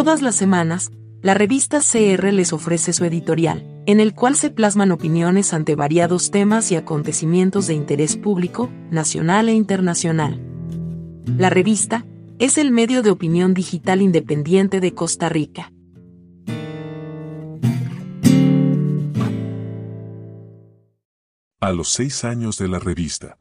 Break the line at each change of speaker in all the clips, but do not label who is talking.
Todas las semanas, la revista CR les ofrece su editorial, en el cual se plasman opiniones ante variados temas y acontecimientos de interés público, nacional e internacional. La revista es el medio de opinión digital independiente de Costa Rica.
A los seis años de la revista.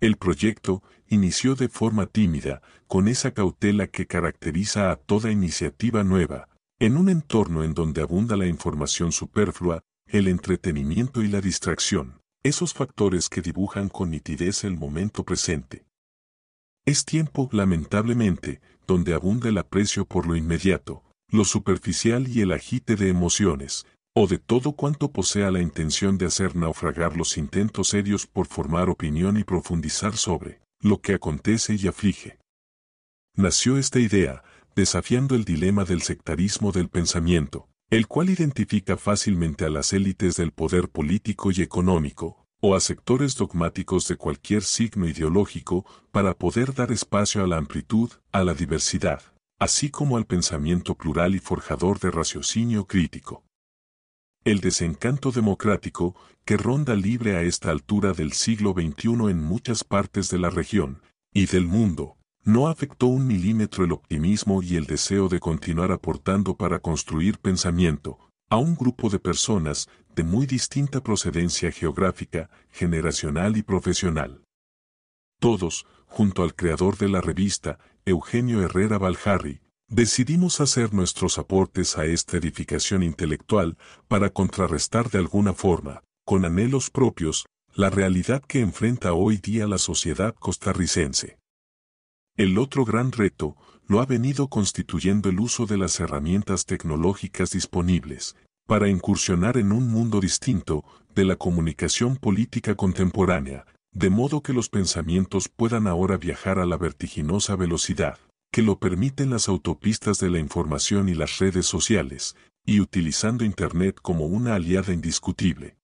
El proyecto inició de forma tímida, con esa cautela que caracteriza a toda iniciativa nueva, en un entorno en donde abunda la información superflua, el entretenimiento y la distracción, esos factores que dibujan con nitidez el momento presente. Es tiempo, lamentablemente, donde abunda el aprecio por lo inmediato, lo superficial y el agite de emociones, o de todo cuanto posea la intención de hacer naufragar los intentos serios por formar opinión y profundizar sobre lo que acontece y aflige. Nació esta idea, desafiando el dilema del sectarismo del pensamiento, el cual identifica fácilmente a las élites del poder político y económico, o a sectores dogmáticos de cualquier signo ideológico, para poder dar espacio a la amplitud, a la diversidad, así como al pensamiento plural y forjador de raciocinio crítico. El desencanto democrático, que ronda libre a esta altura del siglo XXI en muchas partes de la región y del mundo, no afectó un milímetro el optimismo y el deseo de continuar aportando para construir pensamiento a un grupo de personas de muy distinta procedencia geográfica, generacional y profesional. Todos, junto al creador de la revista, Eugenio Herrera Baljarri, decidimos hacer nuestros aportes a esta edificación intelectual para contrarrestar de alguna forma, con anhelos propios, la realidad que enfrenta hoy día la sociedad costarricense. El otro gran reto lo ha venido constituyendo el uso de las herramientas tecnológicas disponibles, para incursionar en un mundo distinto de la comunicación política contemporánea, de modo que los pensamientos puedan ahora viajar a la vertiginosa velocidad que lo permiten las autopistas de la información y las redes sociales, y utilizando Internet como una aliada indiscutible.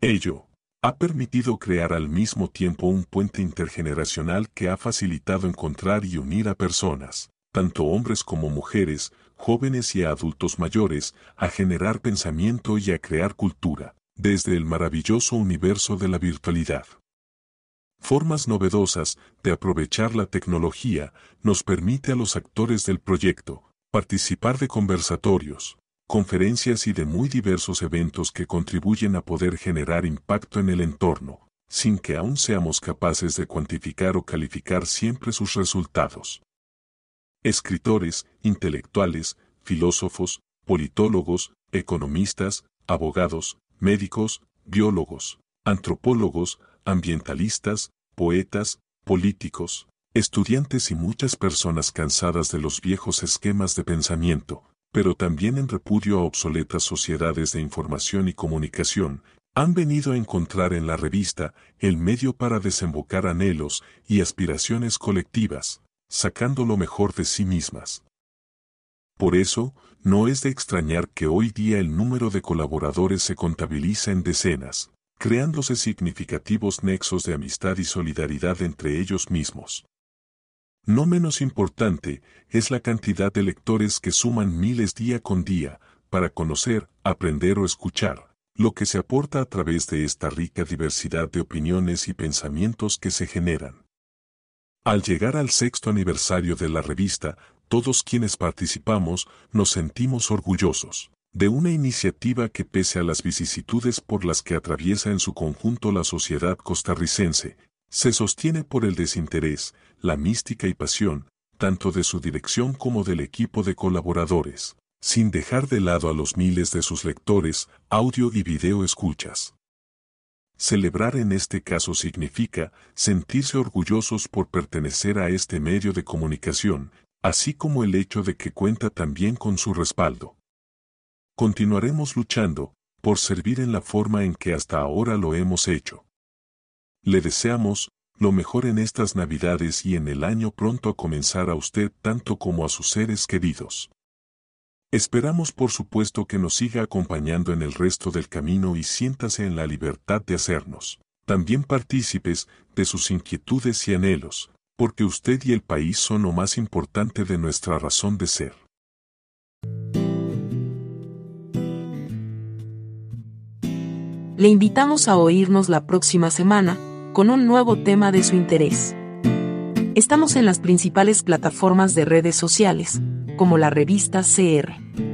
Ello ha permitido crear al mismo tiempo un puente intergeneracional que ha facilitado encontrar y unir a personas, tanto hombres como mujeres, jóvenes y adultos mayores, a generar pensamiento y a crear cultura, desde el maravilloso universo de la virtualidad. Formas novedosas de aprovechar la tecnología nos permite a los actores del proyecto participar de conversatorios, conferencias y de muy diversos eventos que contribuyen a poder generar impacto en el entorno, sin que aún seamos capaces de cuantificar o calificar siempre sus resultados. Escritores, intelectuales, filósofos, politólogos, economistas, abogados, médicos, biólogos, antropólogos, ambientalistas, poetas, políticos, estudiantes y muchas personas cansadas de los viejos esquemas de pensamiento, pero también en repudio a obsoletas sociedades de información y comunicación, han venido a encontrar en la revista el medio para desembocar anhelos y aspiraciones colectivas, sacando lo mejor de sí mismas. Por eso, no es de extrañar que hoy día el número de colaboradores se contabiliza en decenas, creándose significativos nexos de amistad y solidaridad entre ellos mismos. No menos importante es la cantidad de lectores que suman miles día con día para conocer, aprender o escuchar, lo que se aporta a través de esta rica diversidad de opiniones y pensamientos que se generan. Al llegar al sexto aniversario de la revista, todos quienes participamos nos sentimos orgullosos de una iniciativa que pese a las vicisitudes por las que atraviesa en su conjunto la sociedad costarricense, se sostiene por el desinterés, la mística y pasión, tanto de su dirección como del equipo de colaboradores, sin dejar de lado a los miles de sus lectores, audio y video escuchas. Celebrar en este caso significa sentirse orgullosos por pertenecer a este medio de comunicación, así como el hecho de que cuenta también con su respaldo. Continuaremos luchando, por servir en la forma en que hasta ahora lo hemos hecho. Le deseamos, lo mejor en estas Navidades y en el año pronto a comenzar a usted tanto como a sus seres queridos. Esperamos por supuesto que nos siga acompañando en el resto del camino y siéntase en la libertad de hacernos, también partícipes de sus inquietudes y anhelos, porque usted y el país son lo más importante de nuestra razón de ser.
Le invitamos a oírnos la próxima semana, con un nuevo tema de su interés. Estamos en las principales plataformas de redes sociales, como la revista CR.